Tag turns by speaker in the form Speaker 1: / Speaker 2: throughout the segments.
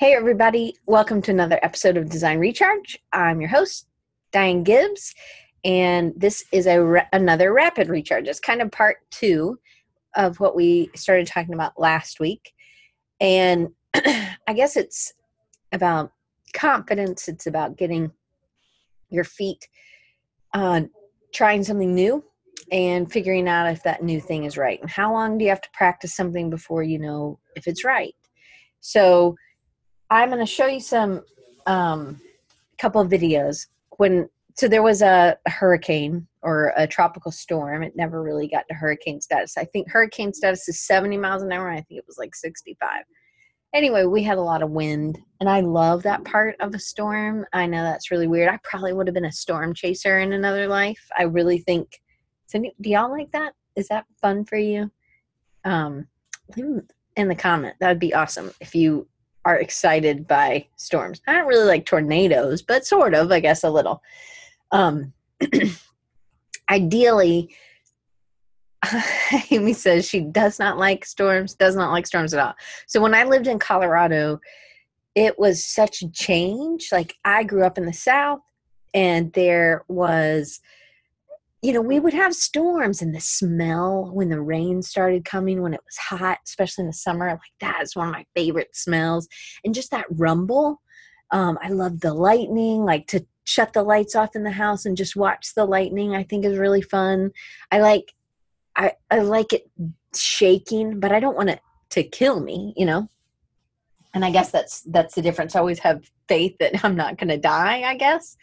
Speaker 1: Hey, everybody. Welcome to another episode of Design Recharge. I'm your host, Diane Gibbs, and this is a ra- another rapid recharge. It's kind of part two of what we started talking about last week. And I guess it's about confidence, it's about getting your feet uh, trying something new and figuring out if that new thing is right. And how long do you have to practice something before you know if it's right? So, I'm going to show you some um, couple of videos when so there was a, hurricane or a tropical storm. It never really got to hurricane status. I think hurricane status is 70 miles an hour. I think it was like 65. Anyway, we had a lot of wind, and I love that part of a storm. I know that's really weird. I probably would have been a storm chaser in another life. I really think. So, do y'all like that? Is that fun for you? Um, in the comment. That would be awesome if you are excited by storms. I don't really like tornadoes, but sort of, I guess, a little. Um, ideally, Amy says she does not like storms, does not like storms at all. So when I lived in Colorado, it was such a change. Like I grew up in the South, and there was you know, we would have storms and the smell when the rain started coming, when it was hot, especially in the summer, like that is one of my favorite smells. And just that rumble. Um, I love the lightning, like to shut the lights off in the house and just watch the lightning, I think is really fun. I like I, I like it shaking, but I don't want it to kill me, you know. And I guess that's that's the difference. I always have faith that I'm not gonna die, I guess.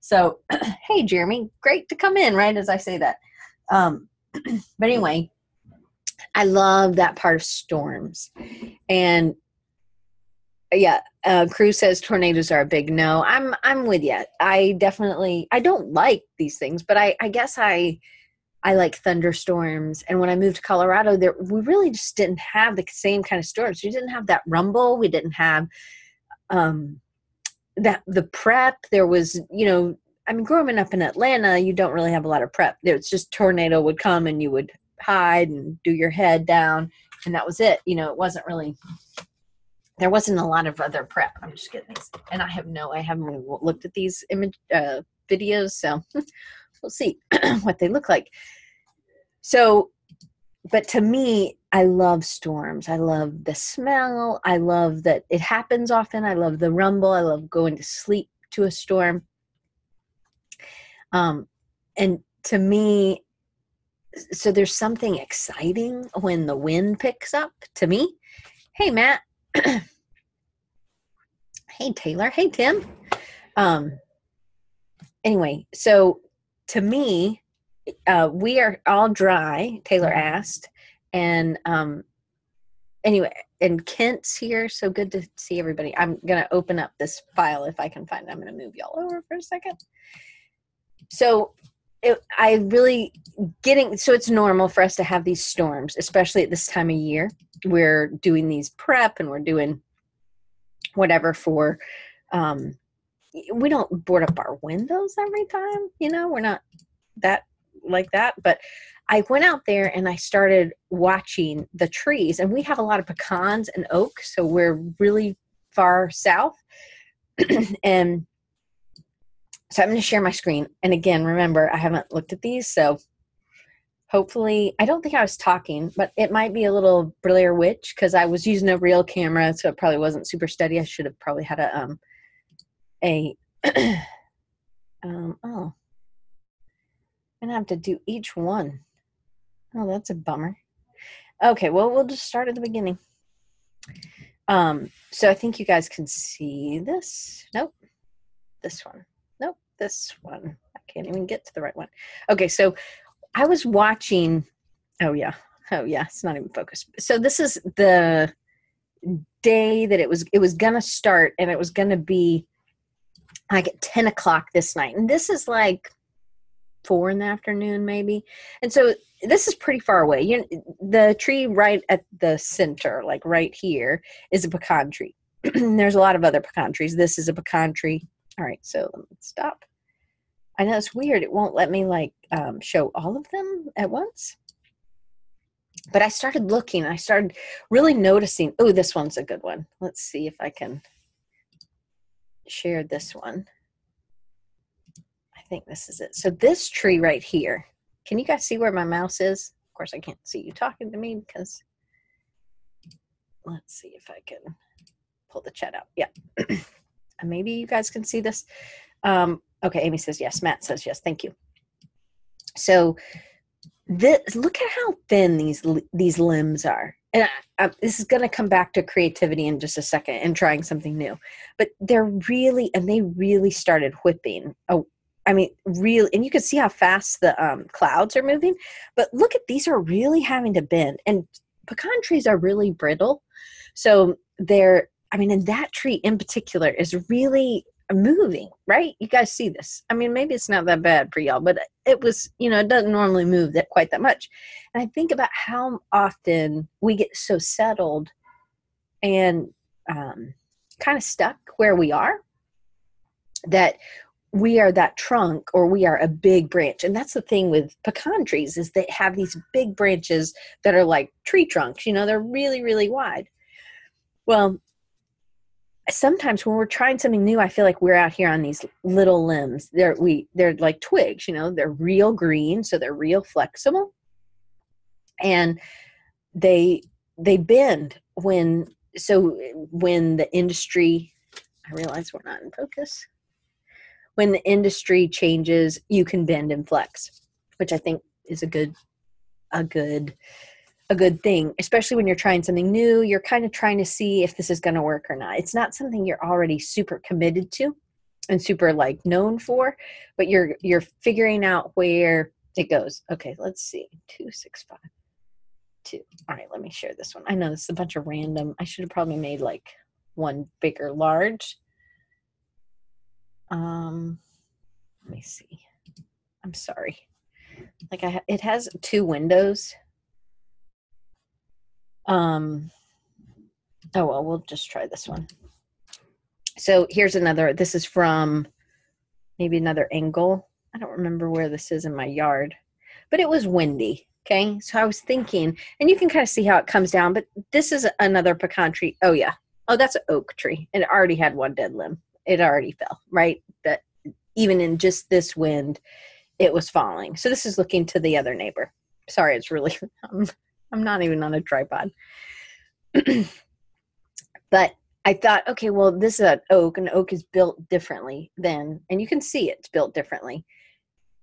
Speaker 1: So, hey, Jeremy, great to come in right as I say that. Um, but anyway, I love that part of storms. And yeah, uh, Cruz says tornadoes are a big no. I'm I'm with you. I definitely I don't like these things, but I I guess I I like thunderstorms. And when I moved to Colorado, there we really just didn't have the same kind of storms. We didn't have that rumble. We didn't have um that the prep there was you know i mean growing up in atlanta you don't really have a lot of prep it's just tornado would come and you would hide and do your head down and that was it you know it wasn't really there wasn't a lot of other prep i'm just getting these and i have no i haven't looked at these image uh, videos so we'll see what they look like so but to me I love storms. I love the smell. I love that it happens often. I love the rumble. I love going to sleep to a storm. Um, and to me, so there's something exciting when the wind picks up to me. Hey, Matt. hey, Taylor. Hey, Tim. Um, anyway, so to me, uh, we are all dry, Taylor asked. And um anyway and kent's here so good to see everybody. I'm gonna open up this file if i can find it. I'm gonna move y'all over for a second. So it, i really getting so it's normal for us to have these storms especially at this time of year. We're doing these prep and we're doing whatever for um we don't board up our windows every time you know we're not that like that but I went out there and I started watching the trees, and we have a lot of pecans and oak, so we're really far south. and so I'm going to share my screen. And again, remember, I haven't looked at these, so hopefully, I don't think I was talking, but it might be a little Blair Witch because I was using a real camera, so it probably wasn't super steady. I should have probably had a um a um oh, I'm gonna have to do each one. Oh, that's a bummer. Okay, well, we'll just start at the beginning. Um, so I think you guys can see this. Nope. This one. Nope. This one. I can't even get to the right one. Okay, so I was watching. Oh, yeah. Oh, yeah. It's not even focused. So this is the day that it was it was gonna start and it was gonna be like at 10 o'clock this night and this is like four in the afternoon maybe and so this is pretty far away. You the tree right at the center, like right here, is a pecan tree. There's a lot of other pecan trees. This is a pecan tree. All right, so let me stop. I know it's weird. It won't let me like um, show all of them at once. But I started looking. I started really noticing. Oh, this one's a good one. Let's see if I can share this one. I think this is it. So this tree right here, can you guys see where my mouse is? Of course, I can't see you talking to me because let's see if I can pull the chat out. Yeah. Maybe you guys can see this. Um, okay, Amy says yes. Matt says yes. Thank you. So this, look at how thin these these limbs are. And I, I, this is going to come back to creativity in just a second and trying something new. But they're really, and they really started whipping. Oh, I mean, real, and you can see how fast the um, clouds are moving. But look at these are really having to bend. And pecan trees are really brittle. So they're, I mean, and that tree in particular is really moving, right? You guys see this. I mean, maybe it's not that bad for y'all, but it was, you know, it doesn't normally move that quite that much. And I think about how often we get so settled and um, kind of stuck where we are that we are that trunk or we are a big branch and that's the thing with pecan trees is they have these big branches that are like tree trunks you know they're really really wide well sometimes when we're trying something new i feel like we're out here on these little limbs. They're we they're like twigs you know they're real green so they're real flexible. And they they bend when so when the industry i realize we're not in focus. When the industry changes you can bend and flex which i think is a good a good a good thing, especially when you're trying something new. You're kind of trying to see if this is going to work or not. It's not something you're already super committed to and super like known for, but you're you're figuring out where it goes. Okay, let's see. Two six five two. All right, let me share this one. I know this is a bunch of random. I should have probably made like one bigger large. Um let me see. I'm sorry. Like I it has two windows um, oh, well, we'll just try this one. So here's another, this is from maybe another angle. I don't remember where this is in my yard, but it was windy. Okay. So I was thinking, and you can kind of see how it comes down, but this is another pecan tree. Oh, yeah. Oh, that's an oak tree. And it already had one dead limb. It already fell, right? That even in just this wind, it was falling. So this is looking to the other neighbor. Sorry, it's really, um, I'm not even on a tripod. but I thought, okay, well, this is an oak, and oak is built differently than, and you can see it's built differently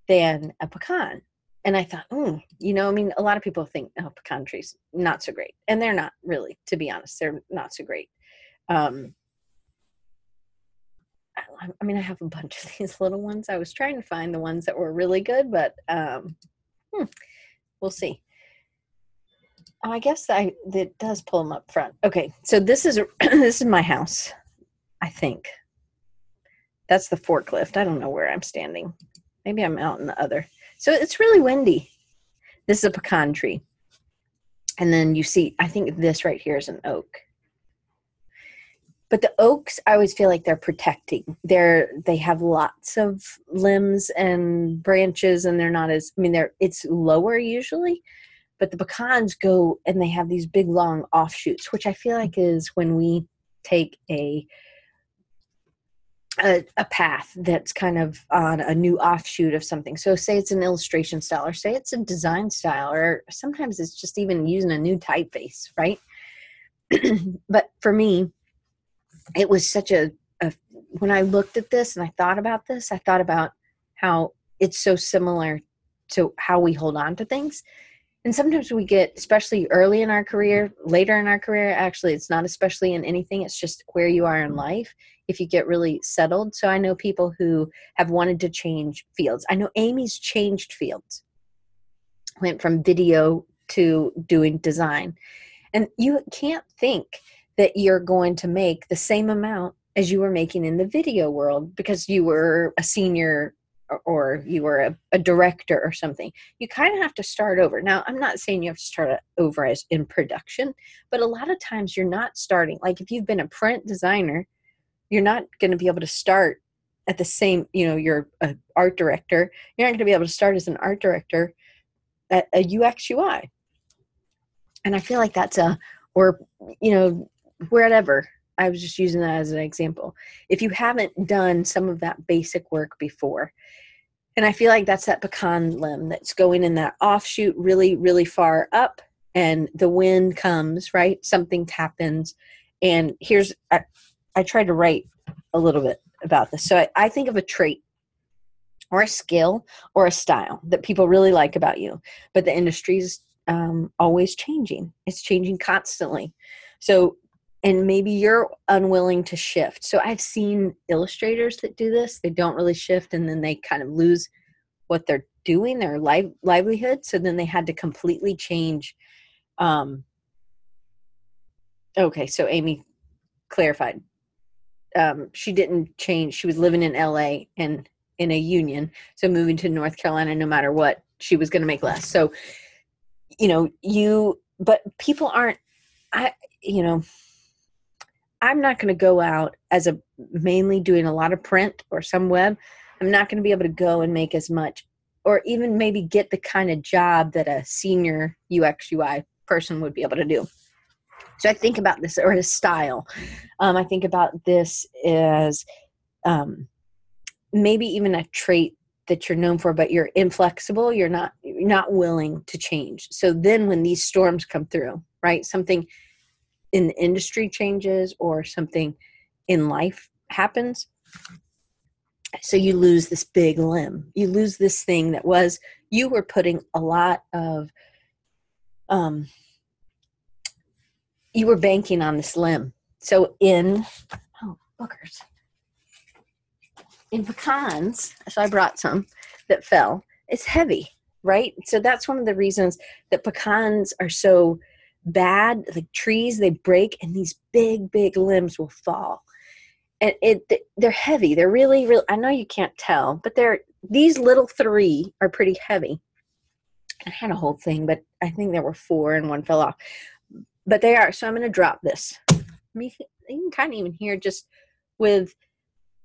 Speaker 1: than a pecan. And I thought, mm, you know, I mean, a lot of people think, oh, pecan trees not so great, and they're not really, to be honest, they're not so great. Um, I, I mean, I have a bunch of these little ones. I was trying to find the ones that were really good, but um, hmm, we'll see. Oh, I guess I it does pull them up front. Okay, so this is this is my house. I think that's the forklift. I don't know where I'm standing. Maybe I'm out in the other. So it's really windy. This is a pecan tree, and then you see. I think this right here is an oak. But the oaks, I always feel like they're protecting. They're they have lots of limbs and branches, and they're not as. I mean, they're it's lower usually, but the pecans go and they have these big long offshoots which i feel like is when we take a a, a, path that's kind of on a new offshoot of something. So, say it's an illustration style, or say it's a design style, or sometimes it's just even using a new typeface, right? but for me, it was such a, a, when I looked at this and I thought about this, I thought about how it's so similar to how we hold on to things and sometimes we get especially early in our career later in our career actually it's not especially in anything it's just where you are in mm-hmm. life if you get really settled. So i know people who have wanted to change fields. I know amy's changed fields. Went from video to doing design. And you can't think that you're going to make the same amount as you were making in the video world because you were a senior or you were a, a director or something you kind of have to start over. Now i'm not saying you have to start over as in production but a lot of times you're not starting like if you've been a print designer you're not going to be able to start at the same you know you're an art director you're not going to be able to start as an art director at a ux ui and i feel like that's a or you know wherever I was just using that as an example. If you haven't done some of that basic work before, and I feel like that's that pecan limb that's going in that offshoot really, really far up, and the wind comes, right? Something happens. And here's, I, I tried to write a little bit about this. So I, I think of a trait or a skill or a style that people really like about you, but the industry's um, always changing. It's changing constantly. So, and maybe you're unwilling to shift. So I've seen illustrators that do this. They don't really shift and then they kind of lose what they're doing, their live, livelihood. So then they had to completely change. Um, okay, so Amy clarified. Um, she didn't change. She was living in LA and in a union. So moving to North Carolina, no matter what, she was going to make less. So, you know, you, but people aren't, I, you know, I'm not going to go out as a mainly doing a lot of print or some web. I'm not going to be able to go and make as much or even maybe get the kind of job that a senior UX UI person would be able to do. So I think about this or a style. Um, I think about this as um, maybe even a trait that you're known for but you're inflexible you're not you're not willing to change so then when these storms come through right something in the industry changes or something in life happens so you lose this big limb. You lose this thing that was you were putting a lot of um you were banking on this limb. So in oh bookers. In pecans, so I brought some that fell, it's heavy, right? So that's one of the reasons that pecans are so bad. Like trees, they break and these big, big limbs will fall. And it they're heavy. They're really, really I know you can't tell, but they're these little three are pretty heavy. I had a whole thing, but I think there were four and one fell off. But they are, so I'm gonna drop this. You can kind of even hear just with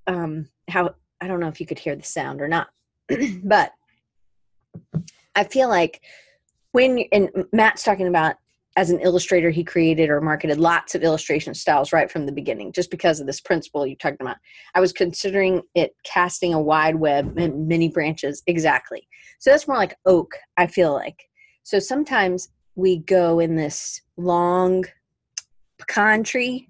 Speaker 1: um, how I don't know if you could hear the sound or not, but I feel like when and Matt's talking about as an illustrator, he created or marketed lots of illustration styles right from the beginning, just because of this principle you're talking about. I was considering it casting a wide web and many branches exactly. So that's more like oak, I feel like. So sometimes we go in this long pecan tree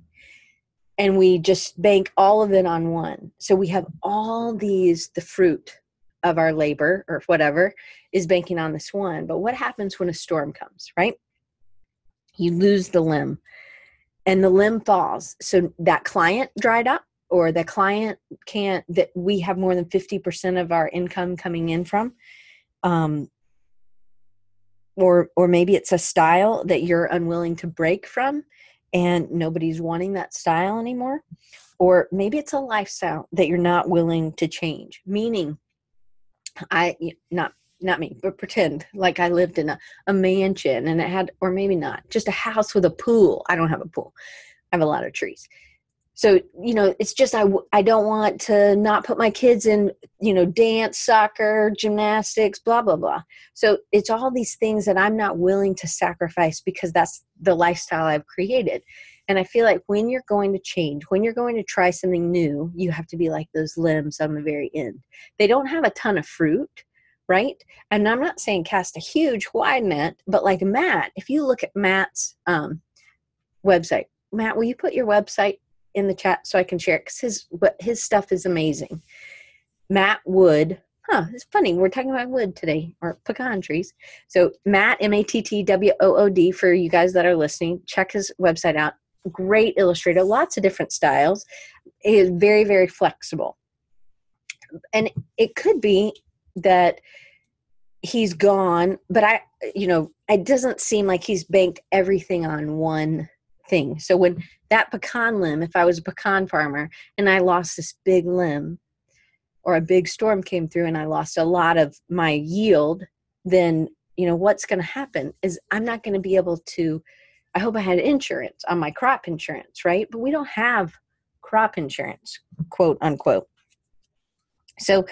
Speaker 1: and we just bank all of it on one. So we have all these, the fruit of our labor or whatever is banking on this one. But what happens when a storm comes, right? You lose the limb and the limb falls. So that client dried up or the client can't, that we have more than 50% of our income coming in from. Um, or or maybe it's a style that you're unwilling to break from and nobody's wanting that style anymore or maybe it's a lifestyle that you're not willing to change meaning i not not me but pretend like i lived in a, a mansion and it had or maybe not just a house with a pool. I don't have a pool. I have a lot of trees. So you know it's just I, I don't want to not put my kids in you know dance soccer gymnastics blah blah blah. So it's all these things that i'm not willing to sacrifice because that's the lifestyle i've created. And i feel like when you're going to change when you're going to try something new you have to be like those limbs on the very end. They don't have a ton of fruit right and i'm not saying cast a huge wide net but like matt if you look at matt's um, website matt will you put your website in the chat so I can share because his his stuff is amazing. Matt Wood, huh? It's funny we're talking about wood today or pecan trees. So Matt M A T T W O O D for you guys that are listening. Check his website out. Great illustrator, lots of different styles. He is very very flexible, and it could be that he's gone, but I you know it doesn't seem like he's banked everything on one thing. So when that pecan limb, if I was a pecan farmer and I lost this big limb or a big storm came through and I lost a lot of my yield, then you know what's going to happen is I'm not going to be able to I hope I had insurance on my crop insurance, right? But we don't have crop insurance, quote unquote. So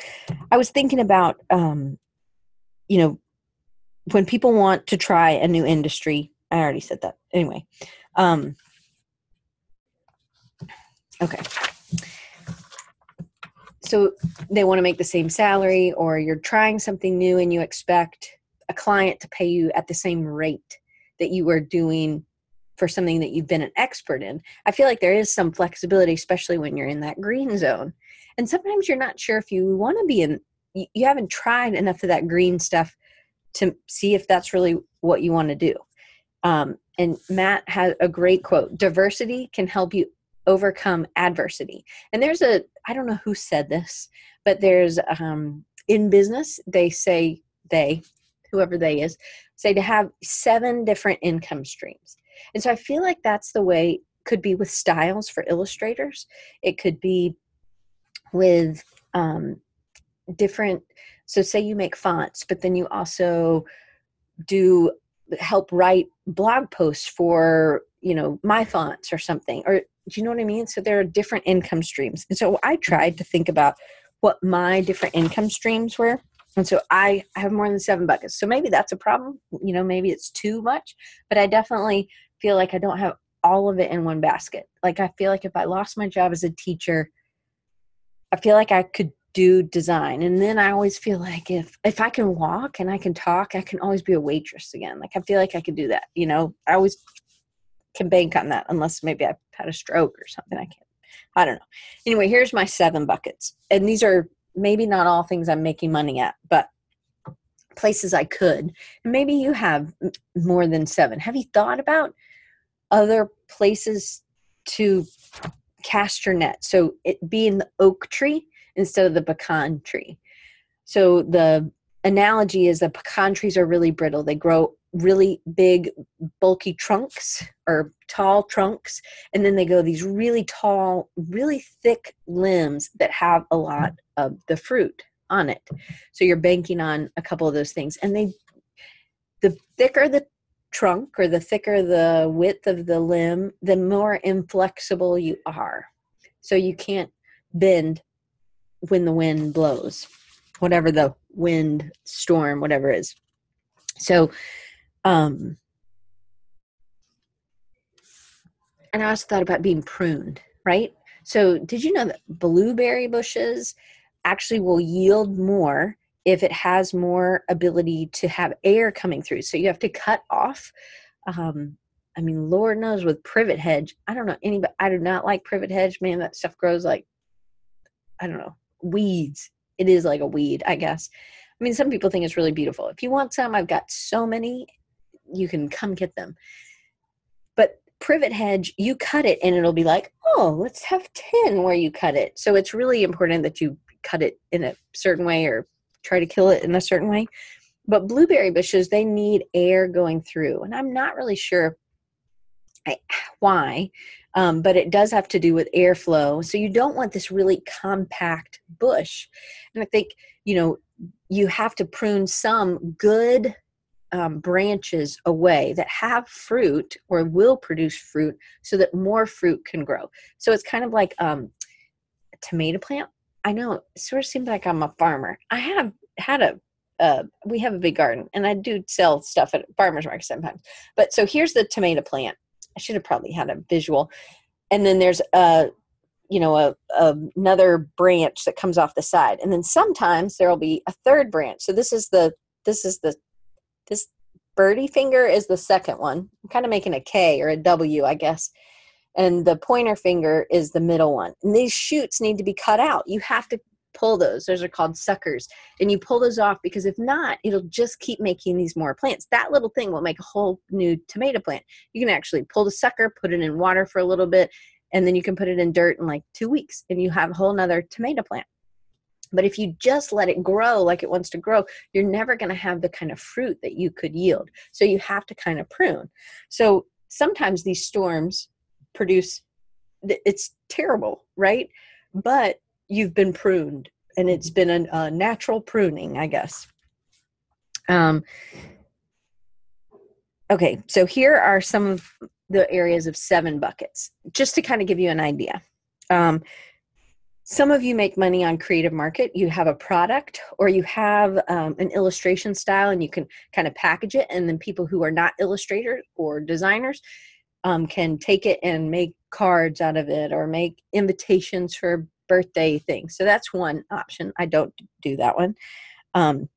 Speaker 1: I was thinking about um you know when people want to try a new industry, I already said that. Anyway, um, Okay. So they want to make the same salary, or you're trying something new and you expect a client to pay you at the same rate that you were doing for something that you've been an expert in. I feel like there is some flexibility, especially when you're in that green zone. And sometimes you're not sure if you want to be in, you haven't tried enough of that green stuff to see if that's really what you want to do. Um, and Matt had a great quote diversity can help you overcome adversity. And there's a, I don't know who said this, but there's um, in business, they say, they, whoever they is, say to have seven different income streams. And so I feel like that's the way could be with styles for illustrators. It could be with um, different. So say you make fonts, but then you also do help write blog posts for you know my fonts or something or do you know what i mean so there are different income streams and so i tried to think about what my different income streams were and so I have more than seven buckets. So maybe that's a problem. You know, maybe it's too much, but I definitely feel like I don't have all of it in one basket. Like I feel like if I lost my job as a teacher, I feel like I could do design. And then I always feel like if if I can walk and I can talk, I can always be a waitress again. Like I feel like I could do that. You know, I always can bank on that unless maybe I've had a stroke or something. I can't. I don't know. Anyway, here's my seven buckets. And these are maybe not all things I'm making money at, but places I could. And maybe you have more than seven. Have you thought about other places to cast your net. So it being the oak tree instead of the pecan tree. So the analogy is that pecan trees are really brittle. They grow really big, bulky trunks or tall trunks, and then they go these really tall, really thick limbs that have a lot of the fruit on it. So you're banking on a couple of those things. And they the thicker the trunk or the thicker the width of the limb, the more inflexible you are. So you can't bend when the wind blows, whatever the wind, storm, whatever is. So, um, and I also thought about being pruned, right? So, did you know that blueberry bushes actually will yield more if it has more ability to have air coming through. So you have to cut off. Um, I mean, Lord knows with privet hedge, I don't know anybody. I do not like privet hedge. Man, that stuff grows like I don't know weeds. It is like a weed, I guess. I mean, some people think it's really beautiful. If you want some, I've got so many. You can come get them. But privet hedge, you cut it and it'll be like, oh, let's have 10 where you cut it. So it's really important that you cut it in a certain way or try to kill it in a certain way. But blueberry bushes, they need air going through. And I'm not really sure why, um, but it does have to do with airflow. So you don't want this really compact bush. And I think, you know, you have to prune some good um, branches away that have fruit or will produce fruit so that more fruit can grow. So it's kind of like um, a tomato plant. I know it sort of seems like I'm a farmer. I have had a uh, we have a big garden and I do sell stuff at farmers market sometimes. But so here's the tomato plant. I should have probably had a visual. And then there's a you know a, a, another branch that comes off the side and then sometimes there'll be a third branch so this is the this is the this birdie finger is the second one i'm kind of making a k or a w i guess and the pointer finger is the middle one and these shoots need to be cut out you have to pull those. Those are called suckers. And you pull those off because if not, it'll just keep making these more plants. That little thing will make a whole new tomato plant. You can actually pull the sucker, put it in water for a little bit, and then you can put it in dirt in like two weeks and you have a whole nother tomato plant. But if you just let it grow like it wants to grow, you're never going to have the kind of fruit that you could yield. So you have to kind of prune. So sometimes these storms produce, it's terrible, right? But you've been pruned and it's been a, a natural pruning i guess. Um, okay so here are some of the areas of seven buckets just to kind of give you an idea. Um, some of you make money on creative market. You have a product or you have um, an illustration style and you can kind of package it and then people who are not illustrators or designers um, can take it and make cards out of it or make invitations for birthday things. So that's one option. I don't do that one. Um,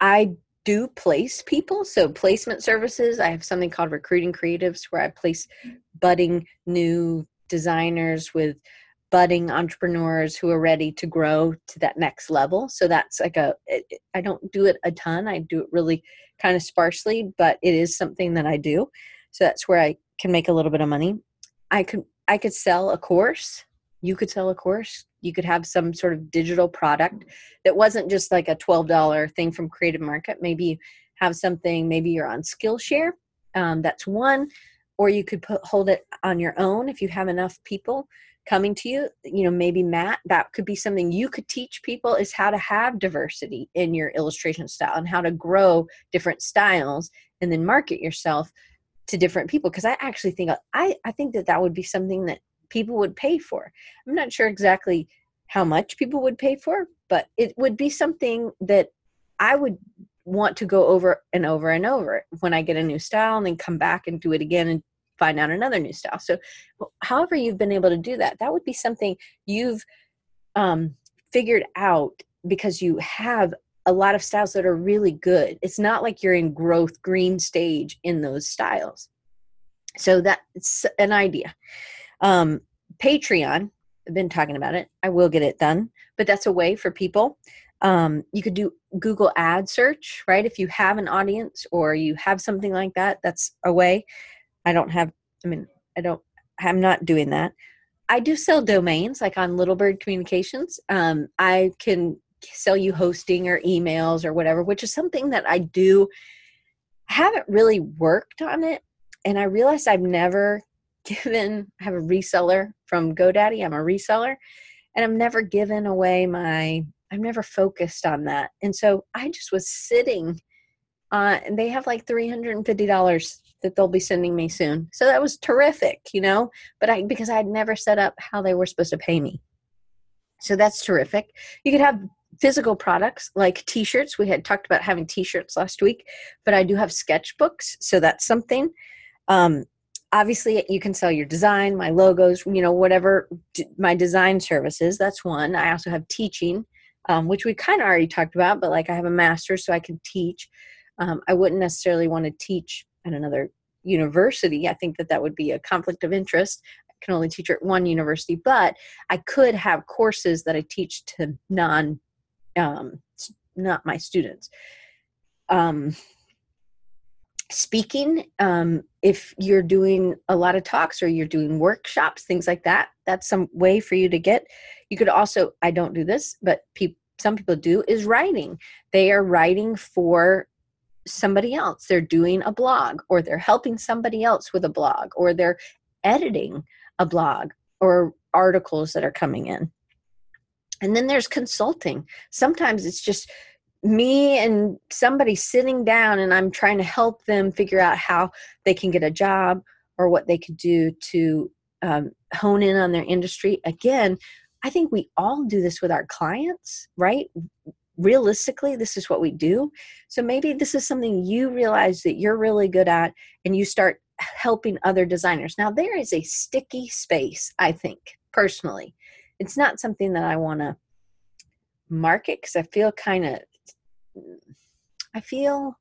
Speaker 1: I do place people. So placement services, I have something called recruiting creatives where I place budding new designers with budding entrepreneurs who are ready to grow to that next level. So that's like a I don't do it a ton. I do it really kind of sparsely, but it is something that I do. So that's where I can make a little bit of money. I could I could sell a course. You could sell a course. You could have some sort of digital product that wasn't just like a $12 thing from Creative Market. Maybe have something, maybe you're on Skillshare. Um, that's one. Or you could put hold it on your own if you have enough people coming to you you know maybe matt that could be something you could teach people is how to have diversity in your illustration style and how to grow different styles and then market yourself to different people. Because i actually think i i think that that would be something that people would pay for. I'm not sure exactly how much people would pay for but it would be something that i would want to go over and over and over when i get a new style and then come back and do it again and find out another new style so however you've been able to do that that would be something you've um, figured out because you have a lot of styles that are really good. It's not like you're in growth green stage in those styles. So that's an idea. Um, Patreon, I've been talking about it. I will get it done, but that's a way for people. Um, you could do Google ad search, right? If you have an audience or you have something like that, that's a way. I don't have, I mean, I don't, I'm not doing that. I do sell domains like on Little Bird Communications. Um, I can sell you hosting or emails or whatever, which is something that I do. I haven't really worked on it. And I realized I've never given, I have a reseller from GoDaddy. I'm a reseller. And I've never given away my, I've never focused on that. And so I just was sitting uh, and they have like $350 that they'll be sending me soon. So that was terrific, you know, but I, because I had never set up how they were supposed to pay me. So that's terrific. You could have physical products like t-shirts we had talked about having t-shirts last week but i do have sketchbooks so that's something um, obviously you can sell your design my logos you know whatever d- my design services that's one i also have teaching um, which we kind of already talked about but like i have a master so i can teach um, i wouldn't necessarily want to teach at another university i think that that would be a conflict of interest I can only teach at one university but i could have courses that i teach to non um, not my students. Um, speaking, um, if you're doing a lot of talks or you're doing workshops, things like that, that's some way for you to get. You could also, I don't do this, but people, some people do, is writing. They are writing for somebody else. They're doing a blog or they're helping somebody else with a blog or they're editing a blog or articles that are coming in. And then there's consulting. Sometimes it's just me and somebody sitting down and I'm trying to help them figure out how they can get a job or what they could do to um, hone in on their industry. Again, I think we all do this with our clients, right? Realistically, this is what we do. So maybe this is something you realize that you're really good at and you start helping other designers. Now, there is a sticky space, I think, personally, it's not something that I want to market because I feel kind of, I feel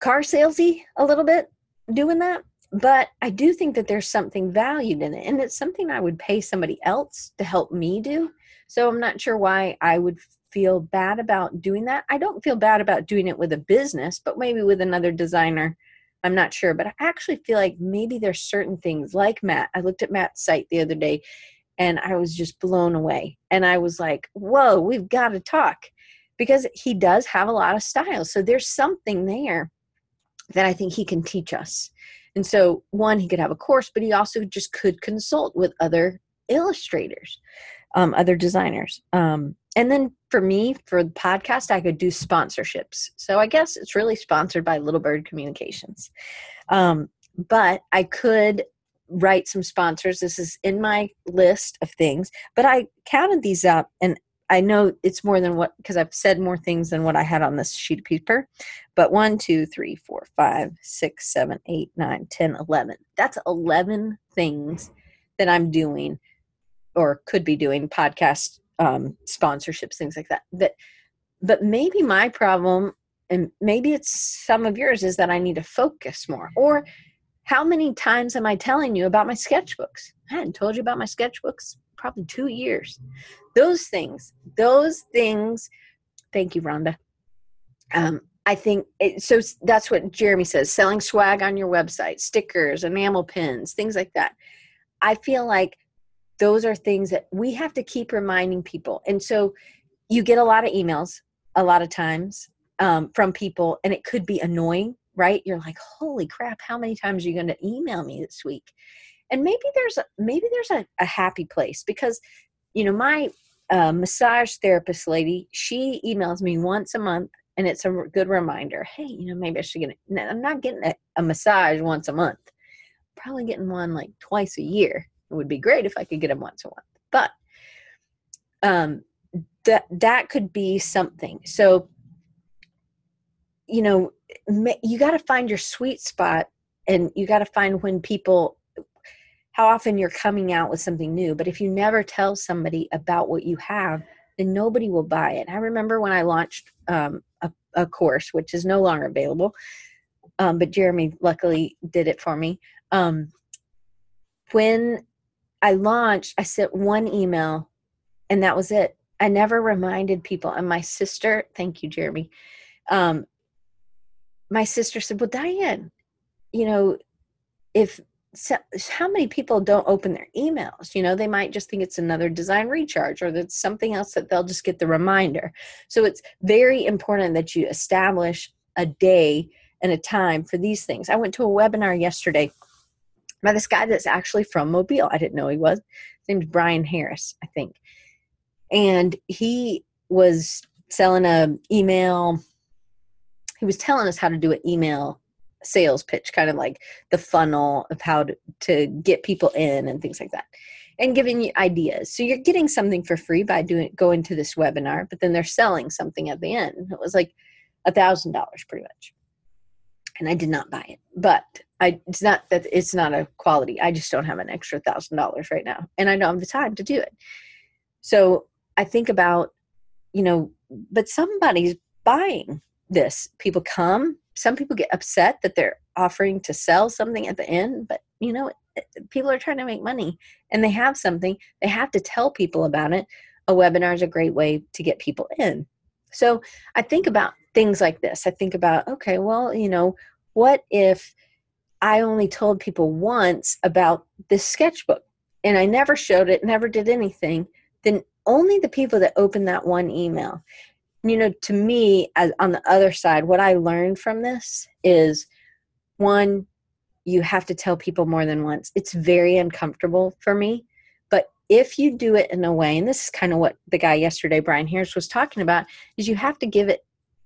Speaker 1: car salesy a little bit doing that. But I do think that there's something valued in it, and it's something I would pay somebody else to help me do. So I'm not sure why I would feel bad about doing that. I don't feel bad about doing it with a business, but maybe with another designer. I'm not sure, but I actually feel like maybe there's certain things like Matt. I looked at Matt's site the other day and I was just blown away. And I was like, whoa, we've got to talk because he does have a lot of style. So there's something there that I think he can teach us. And so, one, he could have a course, but he also just could consult with other illustrators, um, other designers. Um, and then for me, for the podcast, I could do sponsorships. So I guess it's really sponsored by Little Bird Communications. Um, but I could write some sponsors. This is in my list of things, but I counted these up and I know it's more than what because I've said more things than what I had on this sheet of paper. But one, two, three, four, five, six, seven, eight, nine, ten, eleven. That's eleven things that I'm doing or could be doing podcast um, sponsorships, things like that. That, but maybe my problem, and maybe it's some of yours, is that I need to focus more. Or how many times am I telling you about my sketchbooks? I hadn't told you about my sketchbooks probably two years. Those things, those things. Thank you, Rhonda. Um, I think it, so. That's what Jeremy says: selling swag on your website, stickers, enamel pins, things like that. I feel like those are things that we have to keep reminding people. And so, you get a lot of emails a lot of times um, from people, and it could be annoying, right? You're like, "Holy crap! How many times are you going to email me this week?" and maybe there's a maybe there's a, a happy place because you know my uh, massage therapist lady she emails me once a month and it's a good reminder hey you know maybe i should get it i'm not getting a, a massage once a month probably getting one like twice a year it would be great if i could get them once a month but um that that could be something so you know you got to find your sweet spot and you got to find when people how often you're coming out with something new. But if you never tell somebody about what you have, then nobody will buy it. I remember when I launched um, a, a, course, which is no longer available, um, but Jeremy luckily did it for me. Um, when I launched, I sent one email and that was it. I never reminded people. And my sister, thank you, Jeremy. Um, my sister said, Well, Diane, you know, if so, how many people don't open their emails you know they might just think it's another design recharge or that's something else that they'll just get the reminder so it's very important that you establish a day and a time for these things i went to a webinar yesterday by this guy that's actually from mobile i didn't know he was his name's brian harris i think and he was selling a email he was telling us how to do an email sales pitch, kind of like the funnel of how to, to get people in and things like that, and giving you ideas. So you're getting something for free by doing going to this webinar, but then they're selling something at the end. It was like a thousand dollars pretty much. And I did not buy it. But I it's not that it's not a quality. I just don't have an extra thousand dollars right now. And I don't have the time to do it. So I think about, you know, but somebody's buying this. People come, some people get upset that they're offering to sell something at the end, but you know, people are trying to make money and they have something, they have to tell people about it. A webinar is a great way to get people in. So I think about things like this. I think about, okay, well, you know, what if I only told people once about this sketchbook and I never showed it, never did anything? Then only the people that opened that one email you know to me as on the other side what i learned from this is one you have to tell people more than once it's very uncomfortable for me but if you do it in a way and this is kind of what the guy yesterday brian harris was talking about is you have to give it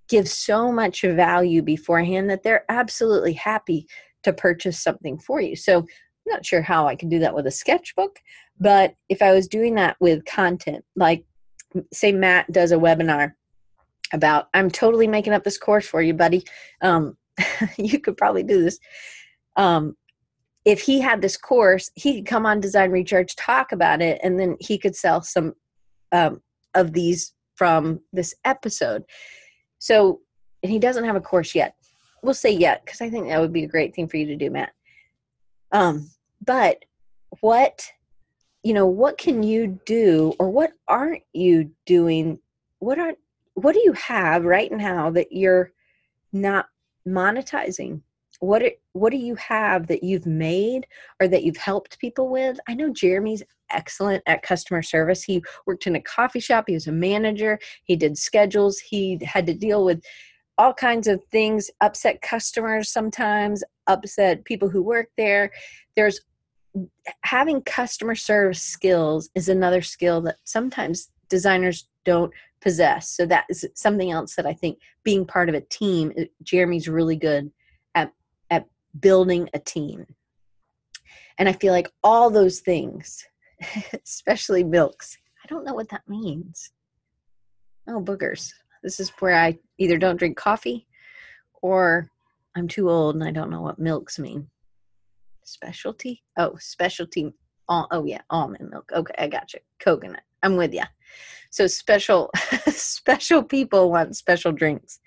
Speaker 1: give so much value beforehand that they're absolutely happy to purchase something for you. So i'm not sure how i can do that with a sketchbook but if i was doing that with content like say matt does a webinar about i'm totally making up this course for you buddy. Um, you could probably do this. Um, if he had this course he could come on design recharge talk about it and then he could sell some um, of these from this episode. So and he doesn't have a course yet we'll say yet because i think that would be a great thing for you to do matt. Um, but what you know what can you do or what aren't you doing? What aren't what do you have right now that you're not monetizing? What are, what do you have that you've made or that you've helped people with? I know jeremy's excellent at customer service. He worked in a coffee shop. He was a manager. He did schedules. He had to deal with all kinds of things upset customers sometimes upset people who work there there's having customer service skills is another skill that sometimes designers don't possess. So that is something else that I think being part of a team, uh, Jeremy's really good at at building a team. And I feel like all those things, especially milks, I don't know what that means. Oh, boogers. This is where I either don't drink coffee or I'm too old and I don't know what milks mean. Specialty? Oh, specialty. Oh, oh yeah, almond milk. Okay, I got you. Coconut. I'm with you. So special, special people want special drinks.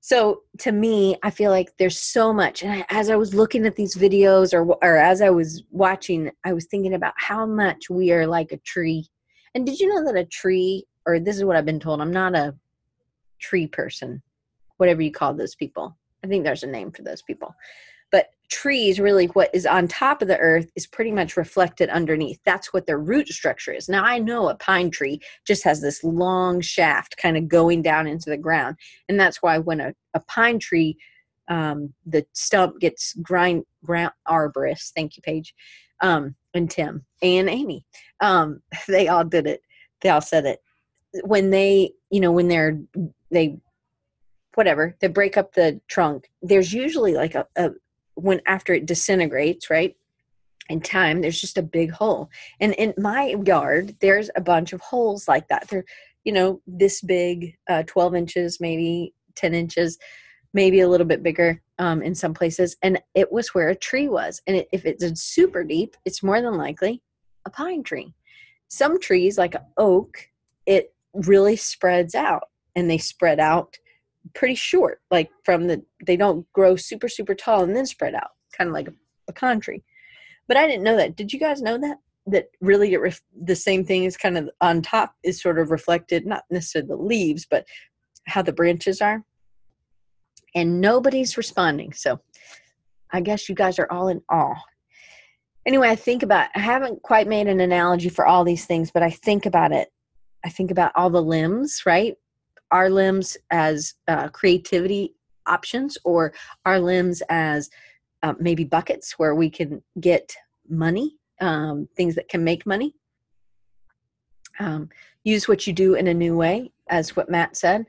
Speaker 1: So to me, I feel like there's so much. And I, as I was looking at these videos, or or as I was watching, I was thinking about how much we are like a tree. And did you know that a tree, or this is what I've been told, I'm not a tree person, whatever you call those people. I think there's a name for those people. But trees, really, what is on top of the earth is pretty much reflected underneath. That's what their root structure is. Now, I know a pine tree just has this long shaft kind of going down into the ground. And that's why when a, a pine tree, um, the stump gets grind, ground, arborist, thank you, Paige, um, and Tim and Amy, um, they all did it. They all said it. When they, you know, when they're, they whatever they break up the trunk. There's usually like a, a when after it disintegrates right in time there's just a big hole. And in my yard there's a bunch of holes like that. They're you know this big uh, 12 inches maybe 10 inches maybe a little bit bigger um, in some places. And it was where a tree was. And it, if it's super deep it's more than likely a pine tree. Some trees like oak it really spreads out and they spread out pretty short, like from the they don't grow super super tall and then spread out, kind of like a pecan tree. But I didn't know that. Did you guys know that? That really ref- the same thing is kind of on top is sort of reflected, not necessarily the leaves, but how the branches are. And nobody's responding. So I guess you guys are all in awe. Anyway, I think about I haven't quite made an analogy for all these things, but I think about it. I think about all the limbs, right? Our limbs as uh, creativity options or our limbs as uh, maybe buckets where we can get money, um, things that can make money. Um, use what you do in a new way, as what Matt said.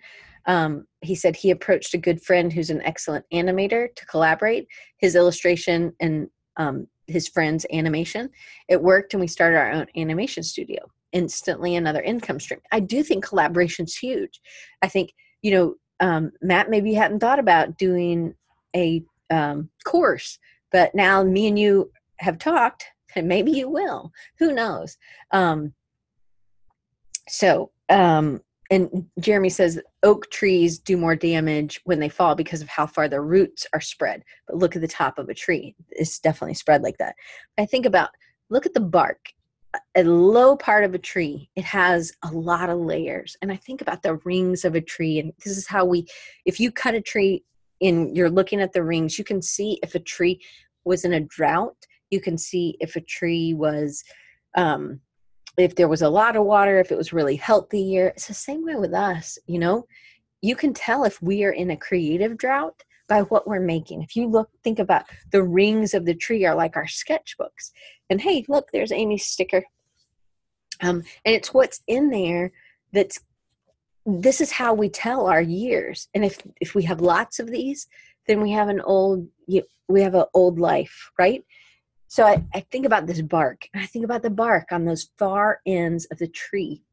Speaker 1: Um, he said he approached a good friend who's an excellent animator to collaborate. His illustration and um, his friend's animation. It worked, and we started our own animation studio instantly another income stream. I do think collaboration's huge. I think, you know, um, Matt maybe hadn't thought about doing a um, course, but now me and you have talked, and maybe you will. Who knows? Um, so, um, and Jeremy says oak trees do more damage when they fall because of how far their roots are spread. But look at the top of a tree; it's definitely spread like that. I think about look at the bark a low part of a tree it has a lot of layers and i think about the rings of a tree and this is how we if you cut a tree and you're looking at the rings you can see if a tree was in a drought you can see if a tree was um if there was a lot of water if it was really healthy year it's the same way with us you know? You can tell if we are in a creative drought by what we're making. If you look, think about the rings of the tree are like our sketchbooks. And hey, look, there's Amy's sticker. Um, and it's what's in there that's this is how we tell our years. And if if we have lots of these, then we have an old we have an old life, right? So I, I think about this bark, and I think about the bark on those far ends of the tree.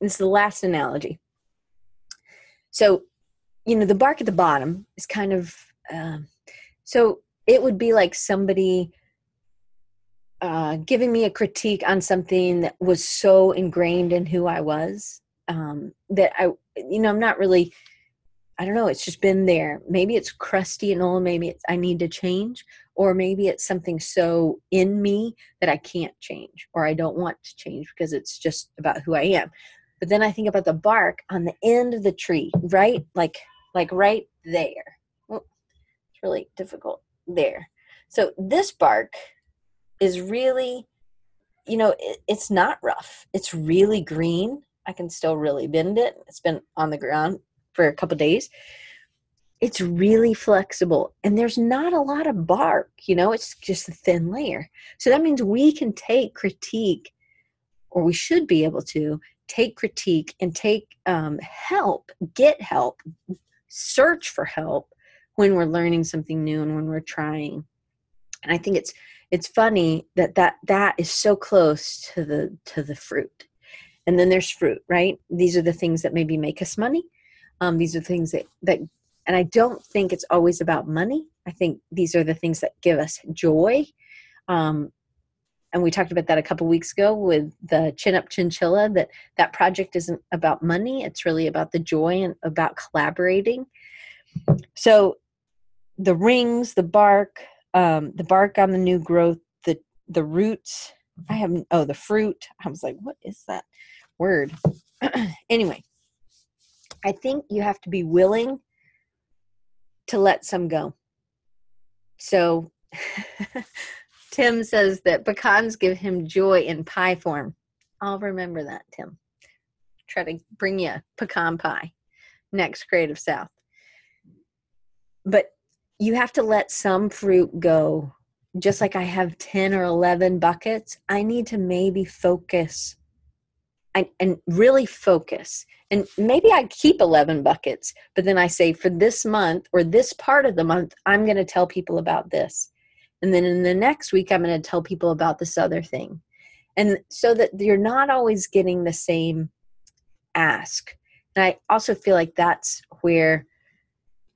Speaker 1: This is the last analogy. So you know the bark at the bottom is kind of um, so it would be like somebody uh, giving me a critique on something that was so ingrained in who I was um, that I, you know, I'm not really, I don't know, it's just been there. Maybe it's crusty and old, maybe I need to change, or maybe it's something so in me that I can't change or I don't want to change because it's just about who I am. But then I think about the bark on the end of the tree, right? Like like right there. It's really difficult there. So this bark is really, you know, it, it's not rough. It's really green. I can still really bend it. It's been on the ground for a couple days. It's really flexible and there's not a lot of bark, you know, it's just a thin layer. So that means we can take critique, or we should be able to take critique and take um, help, get help, search for help when we're learning something new and when we're trying. And i think it's it's funny that that that is so close to the to the fruit. And then there's fruit right? These are the things that maybe make us money. Um, these are things that that and i don't think it's always about money. I think these are the things that give us joy. Um, and we talked about that a couple weeks ago with the chin up chinchilla that that project isn't about money it's really about the joy and about collaborating. So the rings the bark um, the bark on the new growth the the roots i have oh the fruit. I was like what is that word? Anyway i think you have to be willing to let some go. So Tim says that pecans give him joy in pie form. I'll remember that, Tim. Try to bring you pecan pie next Creative South. But you have to let some fruit go. Just like I have 10 or 11 buckets, I need to maybe focus and, and really focus. And maybe I keep 11 buckets, but then I say for this month or this part of the month, I'm going to tell people about this and then in the next week i'm going to tell people about this other thing. And so that you're not always getting the same ask. And i also feel like that's where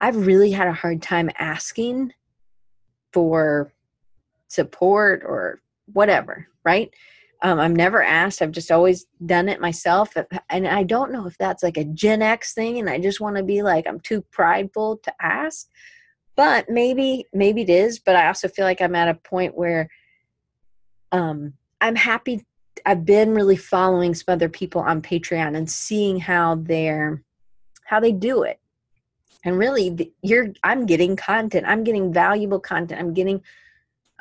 Speaker 1: i've really had a hard time asking for support or whatever right? Um, i'm never asked. I've just always done it myself. And i don't know if that's like a gen x thing and i just want to be like i'm too prideful to ask but maybe maybe it is but i also feel like i'm at a point where um i'm happy i've been really following some other people on patreon and seeing how they're how they do it. And really you're i'm getting content i'm getting valuable content i'm getting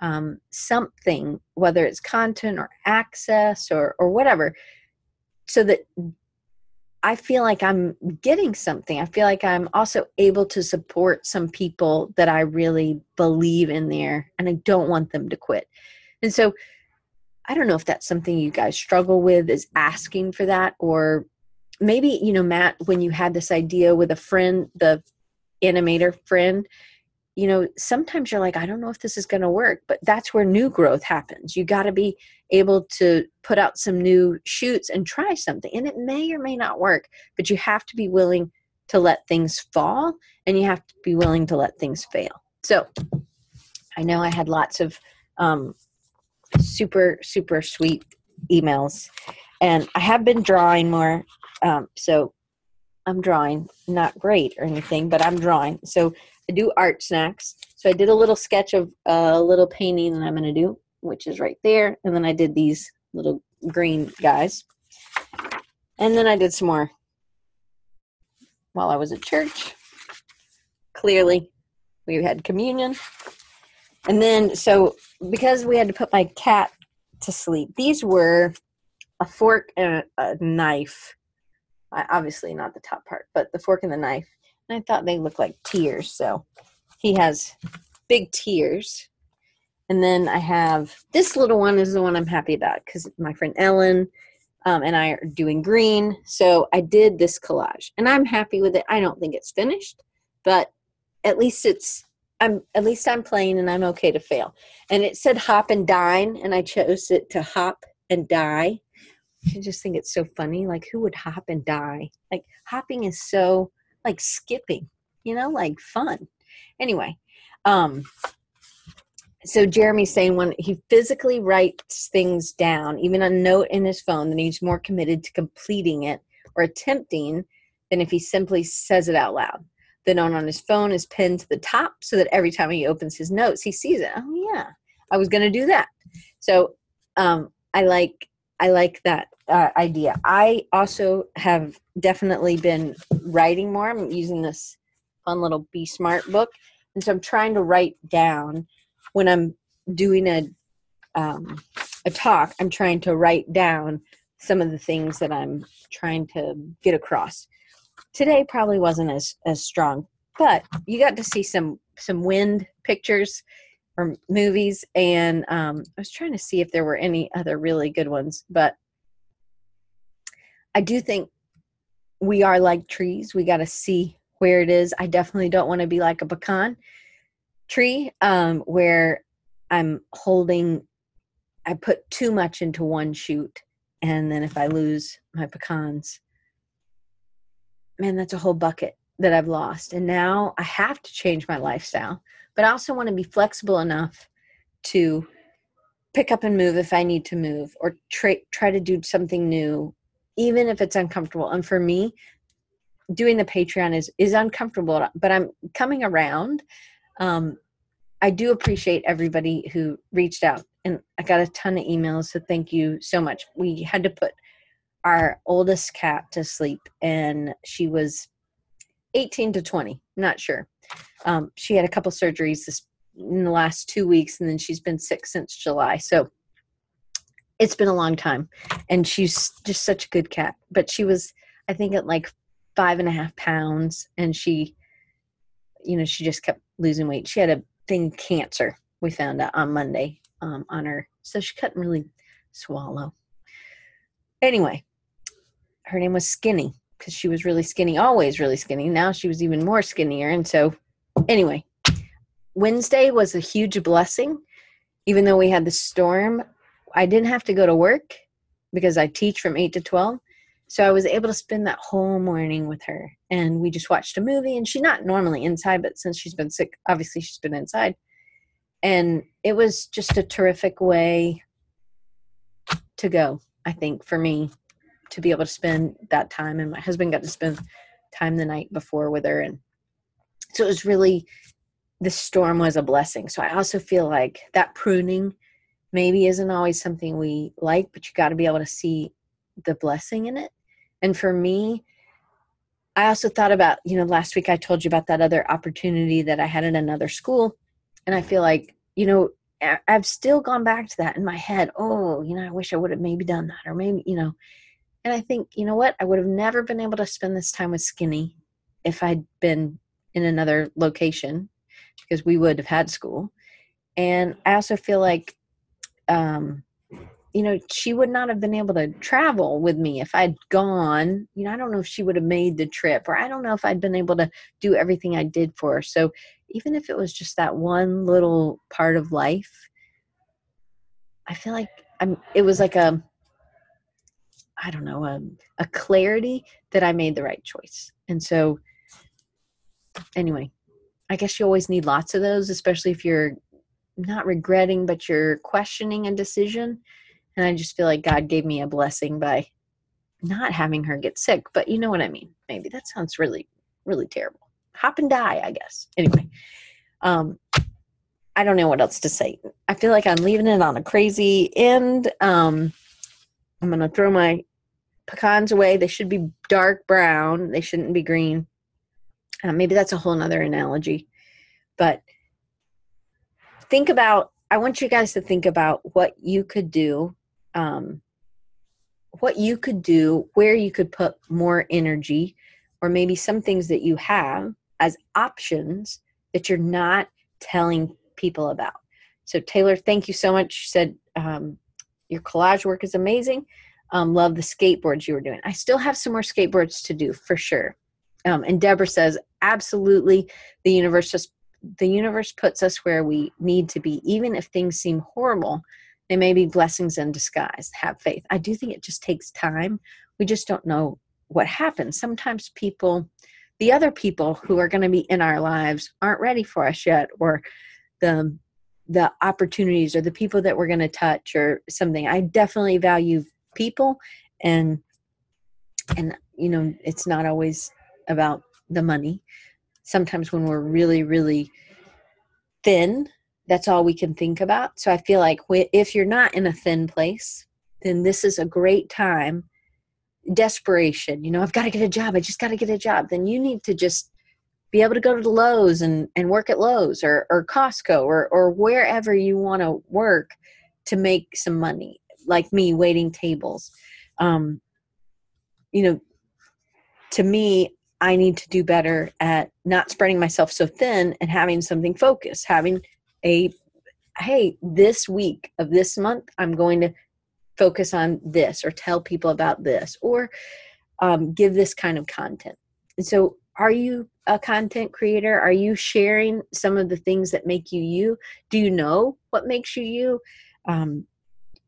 Speaker 1: um, something whether it's content or access or or whatever so that I feel like I'm getting something. I feel like I'm also able to support some people that I really believe in there and I don't want them to quit. And so I don't know if that's something you guys struggle with is asking for that or maybe you know Matt when you had this idea with a friend the animator friend you know sometimes you're like I don't know if this is going to work but that's where new growth happens. You got to be able to put out some new shoots and try something. And it may or may not work, but you have to be willing to let things fall and you have to be willing to let things fail. So I know I had lots of um, super, super sweet emails, and I have been drawing more. Um, so I'm drawing, not great or anything, but I'm drawing. So I do art snacks. So I did a little sketch of a little painting that I'm going to do which is right there. And then I did these little green guys. And then I did some more while I was at church. Clearly, we had communion. And then, so because we had to put my cat to sleep, these were a fork and a, knife. I, obviously, not the top part, but the fork and the knife. I thought they looked like tears. So he has big tears and then I have this little one is the one I'm happy about because my friend Ellen um, and I are doing green. So I did this collage and I'm happy with it. I don't think it's finished, but at least it's I'm at least I'm playing and I'm okay to fail. And it said hop and dine, and I chose it to hop and die. I just think it's so funny. Like who would hop and die? Like hopping is so like skipping, you know, like fun. Anyway, um, so Jeremy's saying when he physically writes things down, even a note in his phone, then he's more committed to completing it or attempting than if he simply says it out loud. The note on his phone is pinned to the top so that every time he opens his notes, he sees it. Oh yeah, I was going to do that. So um, I like I like that uh, idea. I also have definitely been writing more. I'm using this fun little Be Smart book, and so I'm trying to write down when I'm doing a um, a talk, I'm trying to write down some of the things that I'm trying to get across. Today probably wasn't as as strong, but you got to see some some wind pictures or movies, and um, I was trying to see if there were any other really good ones, but I do think we are like trees. We got to see where it is. I definitely don't want to be like a pecan tree um, where I'm holding, I put too much into one shoot and then if I lose my pecans, man, that's a whole bucket that I've lost. And now I have to change my lifestyle, but I also want to be flexible enough to pick up and move if I need to move or try try to do something new even if it's uncomfortable. And for me, doing the Patreon is is uncomfortable, but I'm coming around. Um, I do appreciate everybody who reached out, and I got a ton of emails. So thank you so much. We had to put our oldest cat to sleep, and she was 18 to 20, not sure. Um, she had a couple surgeries this in the last two weeks, and then she's been sick since July. So it's been a long time, and she's just such a good cat. But she was, I think, at like five and a half pounds, and she, you know, she just kept losing weight. She had a thing cancer. We found out on Monday um, on her, so she couldn't really swallow. Anyway, her name was Skinny because she was really skinny, always really skinny. Now she was even more skinnier, and so anyway, Wednesday was a huge blessing. Even though we had the storm, I didn't have to go to work because I teach from 8 to 12. So I was able to spend that whole morning with her. And we just watched a movie. And she's not normally inside, but since she's been sick, obviously she's been inside. And it was just a terrific way to go, I think, for me to be able to spend that time. And my husband got to spend time the night before with her. And so it was really the storm was a blessing. So I also feel like that pruning maybe isn't always something we like, but you got to be able to see the blessing in it. And for me, I also thought about, you know, last week I told you about that other opportunity that I had at another school. And I feel like, you know, I've still gone back to that in my head. Oh, you know, I wish I would have maybe done that, or maybe, you know. And I think, you know what? I would have never been able to spend this time with Skinny if I'd been in another location because we would have had school. And I also feel like, um, you know, she would not have been able to travel with me if I'd gone. You know, I don't know if she would have made the trip, or I don't know if I'd been able to do everything I did for her. So even if it was just that one little part of life, I feel like I'm. It was like a, I don't know, a, a clarity that I made the right choice. And so, anyway, I guess you always need lots of those, especially if you're not regretting, but you're questioning a decision. And I just feel like God gave me a blessing by not having her get sick. But you know what I mean? Maybe that sounds really, really terrible. Hop and die, I guess. Anyway, um, I don't know what else to say. I feel like I'm leaving it on a crazy end. Um, I'm going to throw my pecans away. They should be dark brown, they shouldn't be green. Uh, maybe that's a whole nother analogy. But think about, I want you guys to think about what you could do, um, what you could do, where you could put more energy, or maybe some things that you have as options that you're not telling people about. So, Taylor, thank you so much. You said um, your collage work is amazing. Um, love the skateboards you were doing. I still have some more skateboards to do for sure. Um, and Deborah says, absolutely, the universe just the universe puts us where we need to be, even if things seem horrible. They may be blessings in disguise. Have faith. I do think it just takes time. We just don't know what happens. Sometimes people, the other people who are going to be in our lives, aren't ready for us yet, or the the opportunities or the people that we're going to touch or something. I definitely value people and and you know it's not always about the money. Sometimes when we're really, really thin, that's all we can think about. So I feel like if you're not in a thin place, then this is a great time. Desperation, you know, I've got to get a job. I just got to get a job. Then you need to just be able to go to the Lowe's and, and work at Lowe's or, or Costco or, or wherever you want to work to make some money, like me waiting tables. Um, you know, to me, I need to do better at not spreading myself so thin and having something focused, having a hey, this week of this month, I'm going to focus on this or tell people about this or um, give this kind of content. And so, are you a content creator? Are you sharing some of the things that make you you? Do you know what makes you you? Um,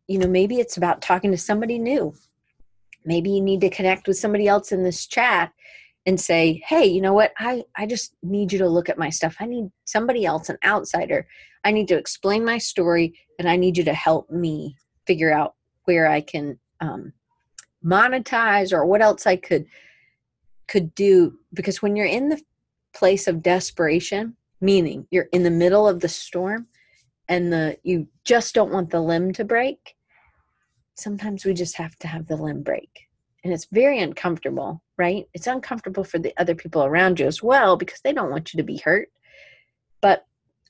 Speaker 1: you know, maybe it's about talking to somebody new. Maybe you need to connect with somebody else in this chat and say, hey, you know what? I, I just need you to look at my stuff. I need somebody else, an outsider. I need to explain my story and I need you to help me figure out where I can um, monetize or what else I could could do because when you're in the place of desperation meaning you're in the middle of the storm and the you just don't want the limb to break sometimes we just have to have the limb break and it's very uncomfortable right? It's uncomfortable for the other people around you as well because they don't want you to be hurt. But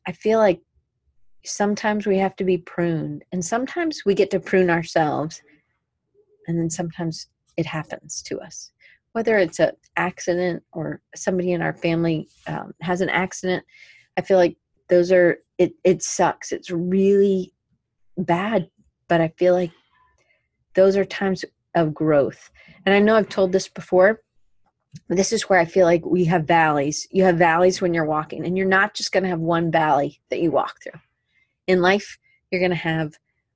Speaker 1: i feel like sometimes we have to be pruned and sometimes we get to prune ourselves and then sometimes it happens to us. Whether it's an accident or somebody in our family um, has an accident i feel like those are it it sucks. It's really bad but i feel like those are times of growth. And i know i've told this before this is where i feel like we have valleys. You have valleys when you're walking and you're not just going to have one valley that you walk through. In life you're going to have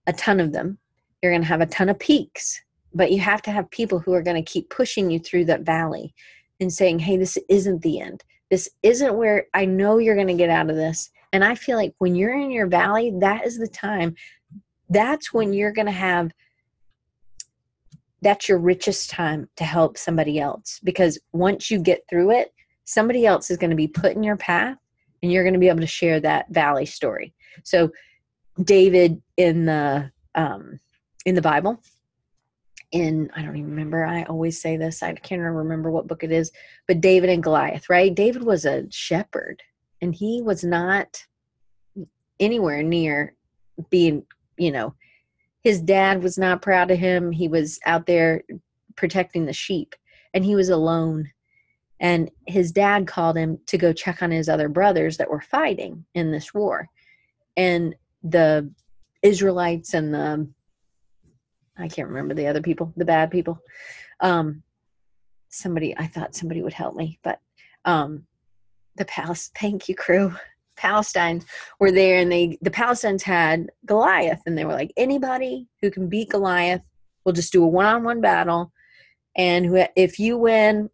Speaker 1: a ton of them. You're going to have a ton of peaks but you have to have people who are going to keep pushing you through that valley and saying hey this isn't the end. This isn't where i know you're going to get out of this. And i feel like when you're in your valley that is the time. That's when you're going to have that's your richest time to help somebody else because once you get through it somebody else is going to be put in your path and you're going to be able to share that valley story so david in the um in the bible in I don't even remember. I always say this. I can't remember what book it is, but David and Goliath, right? David was a shepherd and he was not anywhere near being, you know, his dad was not proud of him. He was out there protecting the sheep and he was alone. And his dad called him to go check on his other brothers that were fighting in this war. And the Israelites and the I can't remember the other people, the bad people. Um, somebody, I thought somebody would help me, but um, the Palace, thank you, crew. Palestine were there, and they the Palestinians had Goliath, and they were like, anybody who can beat Goliath, we'll just do a one-on-one battle, and if you win,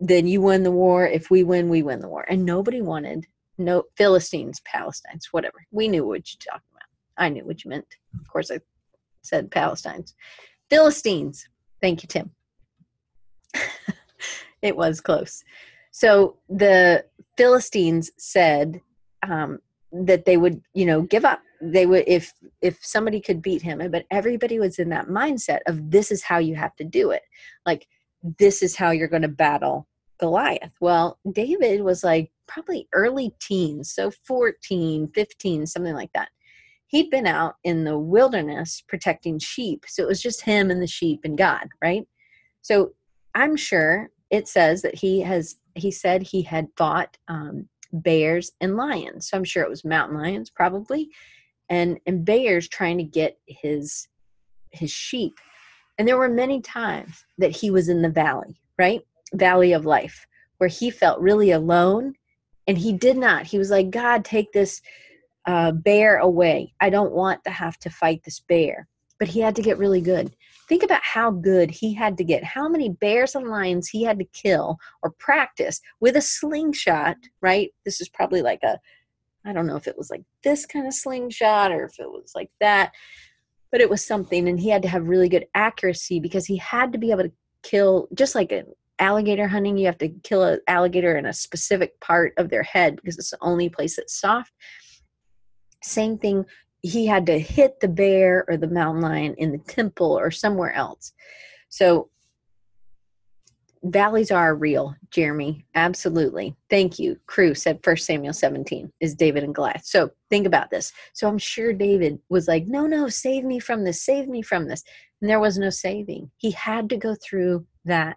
Speaker 1: then you win the war. If we win, we win the war. And nobody wanted no Philistines, Palestinians, whatever. We knew what you're talking about. I knew what you meant. Of course, I said Palestinians. Philistines. Thank you, Tim. it was close. So the Philistines said um, that they would, you know, give up. They would if if somebody could beat him. But everybody was in that mindset of this is how you have to do it. Like this is how you're going to battle Goliath. Well, David was like probably early teens, so 14, 15, something like that he'd been out in the wilderness protecting sheep. So it was just him and the sheep and God, right? So I'm sure it says that he has, he said he had fought um, bears and lions. So I'm sure it was mountain lions probably. And, and bears trying to get his his sheep. And there were many times that he was in the valley, right? Valley of life, where he felt really alone and he did not. He was like, God, take this uh, bear away. I don't want to have to fight this bear. But he had to get really good. Think about how good he had to get, how many bears and lions he had to kill or practice with a slingshot, right? This is probably like a, I don't know if it was like this kind of slingshot or if it was like that, but it was something. And he had to have really good accuracy because he had to be able to kill, just like an alligator hunting, you have to kill an alligator in a specific part of their head because it's the only place that's soft same thing, he had to hit the bear or the mountain lion in the temple or somewhere else. So valleys are real, Jeremy. Absolutely. Thank you. Crew said First Samuel 17 is David and Goliath. So think about this. So I'm sure David was like, no, no, save me from this, save me from this. And there was no saving. He had to go through that.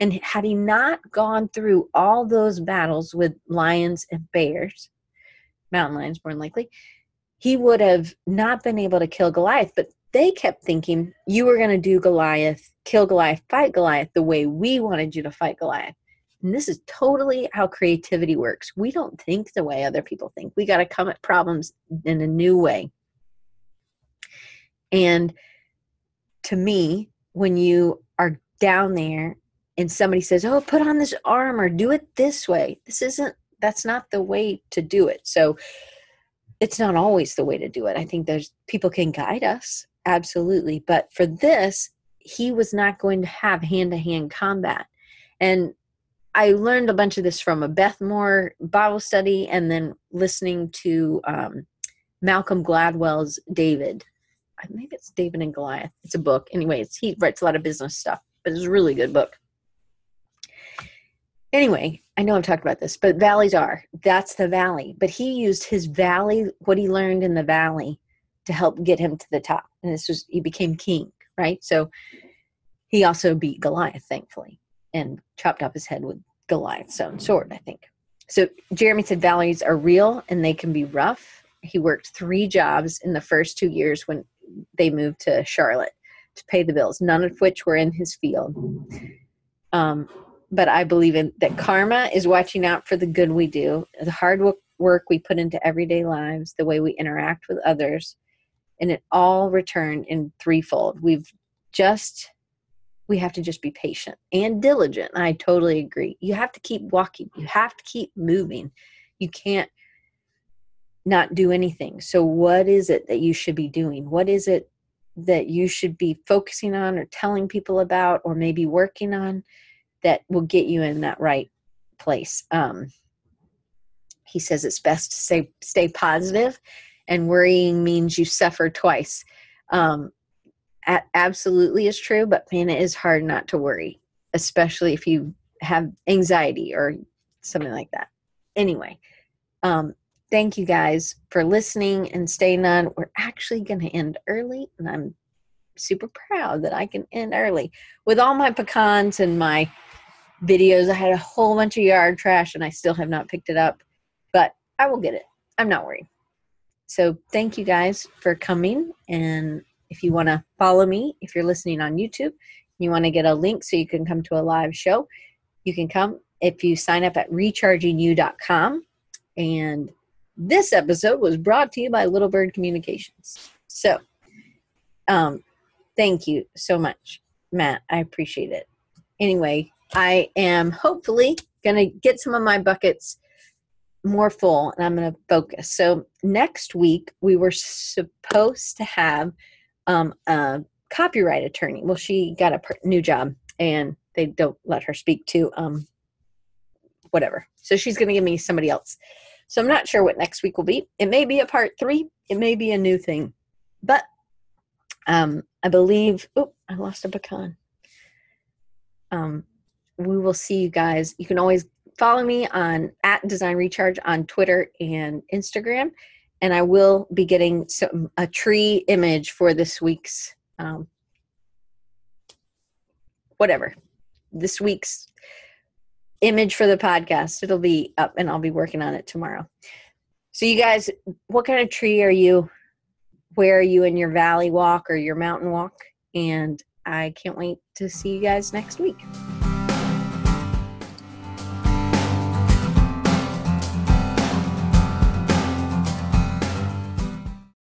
Speaker 1: And had he not gone through all those battles with lions and bears, mountain lions more likely, he would have not been able to kill Goliath. But they kept thinking you were going to do Goliath, kill Goliath, fight Goliath the way we wanted you to fight Goliath. And this is totally how creativity works. We don't think the way other people think. We got to come at problems in a new way. And to me, when you are down there and somebody says, "Oh, put on this armor, do it this way," this isn't. That's not the way to do it. So it's not always the way to do it. I think there's people can guide us absolutely, but for this, he was not going to have hand to hand combat. And I learned a bunch of this from a Beth Moore Bible study and then listening to um, Malcolm Gladwell's David. I maybe it's David and Goliath. It's a book. Anyway, it's, he writes a lot of business stuff, but it's a really good book. Anyway, I know I've talked about this, but valleys are. That's the valley. But he used his valley, what he learned in the valley, to help get him to the top. And this was, he became king, right? So he also beat Goliath, thankfully, and chopped off his head with Goliath's own sword, I think. So Jeremy said valleys are real and they can be rough. He worked three jobs in the first two years when they moved to Charlotte to pay the bills, none of which were in his field. Um, but I believe in that karma is watching out for the good we do, the hard work we put into everyday lives, the way we interact with others, and it all returned in threefold. We've just we have to just be patient and diligent. I totally agree. You have to keep walking. You have to keep moving. You can't not do anything. So what is it that you should be doing? What is it that you should be focusing on or telling people about or maybe working on that will get you in that right place? Um, he says it's best to stay stay positive and worrying means you suffer twice. Um, absolutely is true, but man, it is hard not to worry, especially if you have anxiety or something like that. Anyway, um, thank you guys for listening and staying on. We're actually going to end early, and I'm super proud that I can end early with all my pecans and my videos. I had a whole bunch of yard trash, and I still have not picked it up, but I will get it. I'm not worried. So, thank you guys for coming and if you want to follow me, if you're listening on YouTube, you want to get a link so you can come to a live show, you can come if you sign up at rechargingyou.com. And this episode was brought to you by Little Bird Communications. So, um, thank you so much, Matt. I appreciate it. Anyway, I am hopefully going to get some of my buckets more full and I'm going to focus. So, next week, we were supposed to have um, a copyright attorney. Well, she got a new job and they don't let her speak to um, whatever. So she's going to give me somebody else. So I'm not sure what next week will be. It may be a part three. It may be a new thing, but um, I believe. Oh, I lost a pecan. Um, we will see you guys. You can always follow me on at Design Recharge on Twitter and Instagram and I will be getting some a tree image for this week's um, whatever this week's image for the podcast. It'll be up, and I'll be working on it tomorrow. So, you guys, what kind of tree are you? Where are you in your valley walk or your mountain walk? And I can't wait to see you guys next week.